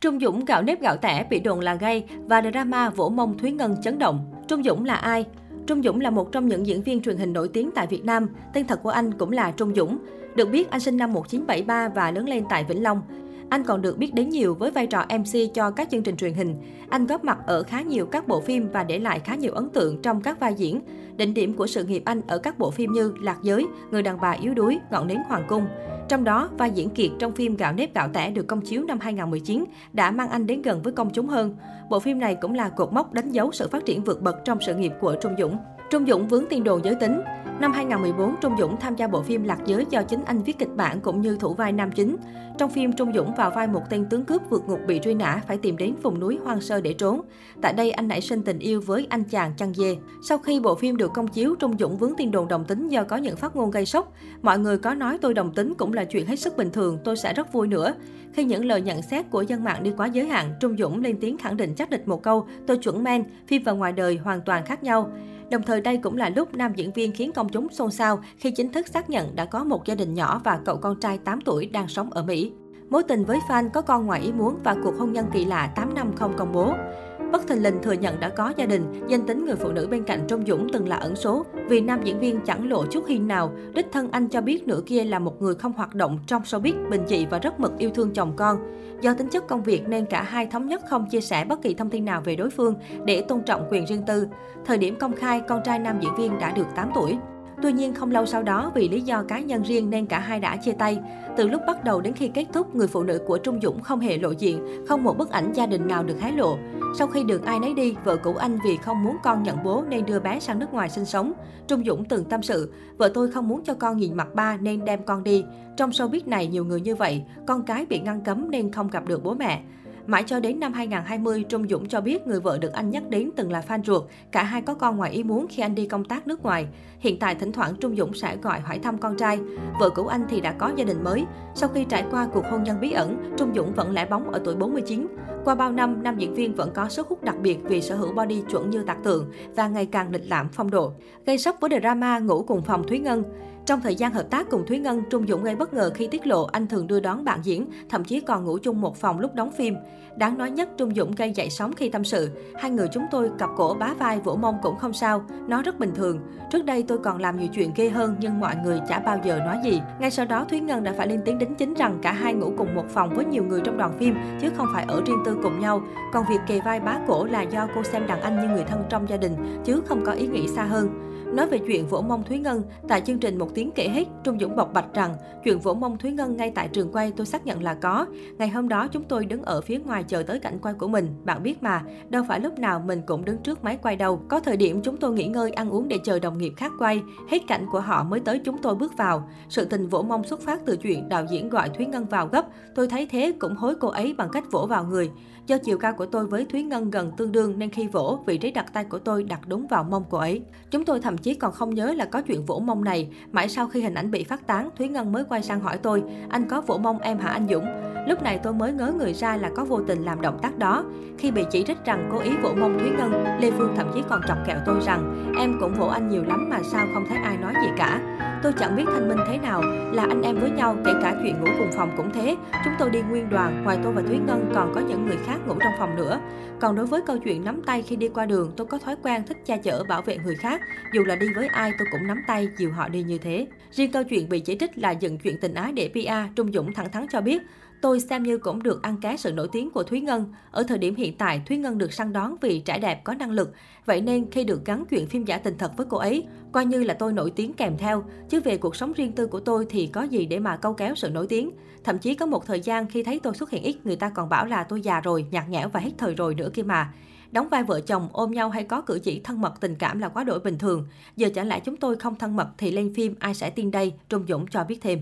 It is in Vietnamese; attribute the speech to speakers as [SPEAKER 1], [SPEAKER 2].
[SPEAKER 1] Trung Dũng gạo nếp gạo tẻ bị đồn là gay và drama vỗ mông Thúy Ngân chấn động. Trung Dũng là ai? Trung Dũng là một trong những diễn viên truyền hình nổi tiếng tại Việt Nam. Tên thật của anh cũng là Trung Dũng. Được biết, anh sinh năm 1973 và lớn lên tại Vĩnh Long. Anh còn được biết đến nhiều với vai trò MC cho các chương trình truyền hình. Anh góp mặt ở khá nhiều các bộ phim và để lại khá nhiều ấn tượng trong các vai diễn. Đỉnh điểm của sự nghiệp anh ở các bộ phim như Lạc Giới, Người đàn bà yếu đuối, Ngọn nến Hoàng cung. Trong đó, vai diễn kiệt trong phim Gạo nếp gạo tẻ được công chiếu năm 2019 đã mang anh đến gần với công chúng hơn. Bộ phim này cũng là cột mốc đánh dấu sự phát triển vượt bậc trong sự nghiệp của Trung Dũng. Trung Dũng vướng tiền đồ giới tính. Năm 2014, Trung Dũng tham gia bộ phim Lạc Giới do chính anh viết kịch bản cũng như thủ vai nam chính. Trong phim, Trung Dũng vào vai một tên tướng cướp vượt ngục bị truy nã phải tìm đến vùng núi hoang sơ để trốn. Tại đây, anh nảy sinh tình yêu với anh chàng chăn dê. Sau khi bộ phim được công chiếu, Trung Dũng vướng tin đồn đồng tính do có những phát ngôn gây sốc. Mọi người có nói tôi đồng tính cũng là chuyện hết sức bình thường, tôi sẽ rất vui nữa. Khi những lời nhận xét của dân mạng đi quá giới hạn, Trung Dũng lên tiếng khẳng định chắc địch một câu, tôi chuẩn men, phim và ngoài đời hoàn toàn khác nhau. Đồng thời đây cũng là lúc nam diễn viên khiến công chúng xôn xao khi chính thức xác nhận đã có một gia đình nhỏ và cậu con trai 8 tuổi đang sống ở Mỹ. Mối tình với fan có con ngoài ý muốn và cuộc hôn nhân kỳ lạ 8 năm không công bố. Bất thình lình thừa nhận đã có gia đình, danh tính người phụ nữ bên cạnh Trung Dũng từng là ẩn số. Vì nam diễn viên chẳng lộ chút hiên nào, đích thân anh cho biết nửa kia là một người không hoạt động trong showbiz, bình dị và rất mực yêu thương chồng con. Do tính chất công việc nên cả hai thống nhất không chia sẻ bất kỳ thông tin nào về đối phương để tôn trọng quyền riêng tư. Thời điểm công khai, con trai nam diễn viên đã được 8 tuổi. Tuy nhiên không lâu sau đó vì lý do cá nhân riêng nên cả hai đã chia tay. Từ lúc bắt đầu đến khi kết thúc, người phụ nữ của Trung Dũng không hề lộ diện, không một bức ảnh gia đình nào được hé lộ. Sau khi được ai nấy đi, vợ cũ anh vì không muốn con nhận bố nên đưa bé sang nước ngoài sinh sống. Trung Dũng từng tâm sự, vợ tôi không muốn cho con nhìn mặt ba nên đem con đi. Trong showbiz này nhiều người như vậy, con cái bị ngăn cấm nên không gặp được bố mẹ. Mãi cho đến năm 2020, Trung Dũng cho biết người vợ được anh nhắc đến từng là fan ruột. Cả hai có con ngoài ý muốn khi anh đi công tác nước ngoài. Hiện tại thỉnh thoảng Trung Dũng sẽ gọi hỏi thăm con trai. Vợ cũ anh thì đã có gia đình mới. Sau khi trải qua cuộc hôn nhân bí ẩn, Trung Dũng vẫn lẻ bóng ở tuổi 49. Qua bao năm, nam diễn viên vẫn có sức hút đặc biệt vì sở hữu body chuẩn như tạc tượng và ngày càng lịch lãm phong độ. Gây sốc với drama ngủ cùng phòng Thúy Ngân. Trong thời gian hợp tác cùng Thúy Ngân, Trung Dũng gây bất ngờ khi tiết lộ anh thường đưa đón bạn diễn, thậm chí còn ngủ chung một phòng lúc đóng phim. Đáng nói nhất, Trung Dũng gây dậy sóng khi tâm sự. Hai người chúng tôi cặp cổ bá vai vỗ mông cũng không sao, nó rất bình thường. Trước đây tôi còn làm nhiều chuyện ghê hơn nhưng mọi người chả bao giờ nói gì. Ngay sau đó, Thúy Ngân đã phải lên tiếng đính chính rằng cả hai ngủ cùng một phòng với nhiều người trong đoàn phim, chứ không phải ở riêng tư cùng nhau. Còn việc kề vai bá cổ là do cô xem đàn anh như người thân trong gia đình, chứ không có ý nghĩ xa hơn. Nói về chuyện vỗ mông Thúy Ngân, tại chương trình Một tiếng kể hết, Trung Dũng bộc bạch rằng chuyện vỗ mông Thúy Ngân ngay tại trường quay tôi xác nhận là có. Ngày hôm đó chúng tôi đứng ở phía ngoài chờ tới cảnh quay của mình. Bạn biết mà, đâu phải lúc nào mình cũng đứng trước máy quay đâu. Có thời điểm chúng tôi nghỉ ngơi ăn uống để chờ đồng nghiệp khác quay. Hết cảnh của họ mới tới chúng tôi bước vào. Sự tình vỗ mông xuất phát từ chuyện đạo diễn gọi Thúy Ngân vào gấp. Tôi thấy thế cũng hối cô ấy bằng cách vỗ vào người. Do chiều cao của tôi với Thúy Ngân gần tương đương nên khi vỗ, vị trí đặt tay của tôi đặt đúng vào mông cô ấy. Chúng tôi thậm chí còn không nhớ là có chuyện vỗ mông này. Mãi sau khi hình ảnh bị phát tán, Thúy Ngân mới quay sang hỏi tôi, anh có vỗ mông em hả anh Dũng? Lúc này tôi mới ngớ người ra là có vô tình làm động tác đó. Khi bị chỉ trích rằng cố ý vỗ mông Thúy Ngân, Lê Phương thậm chí còn chọc kẹo tôi rằng em cũng vỗ anh nhiều lắm mà sao không thấy ai nói gì cả. Tôi chẳng biết thanh minh thế nào, là anh em với nhau, kể cả chuyện ngủ cùng phòng cũng thế. Chúng tôi đi nguyên đoàn, ngoài tôi và Thúy Ngân còn có những người khác ngủ trong phòng nữa. Còn đối với câu chuyện nắm tay khi đi qua đường, tôi có thói quen thích che chở bảo vệ người khác. Dù là đi với ai tôi cũng nắm tay, dìu họ đi như thế. Riêng câu chuyện bị chỉ trích là dựng chuyện tình ái để PR, Trung Dũng thẳng thắn cho biết, Tôi xem như cũng được ăn cá sự nổi tiếng của Thúy Ngân. Ở thời điểm hiện tại, Thúy Ngân được săn đón vì trẻ đẹp có năng lực. Vậy nên khi được gắn chuyện phim giả tình thật với cô ấy, coi như là tôi nổi tiếng kèm theo. Chứ về cuộc sống riêng tư của tôi thì có gì để mà câu kéo sự nổi tiếng. Thậm chí có một thời gian khi thấy tôi xuất hiện ít, người ta còn bảo là tôi già rồi, nhạt nhẽo và hết thời rồi nữa kia mà. Đóng vai vợ chồng ôm nhau hay có cử chỉ thân mật tình cảm là quá đổi bình thường. Giờ chẳng lẽ chúng tôi không thân mật thì lên phim ai sẽ tin đây, Trung Dũng cho biết thêm.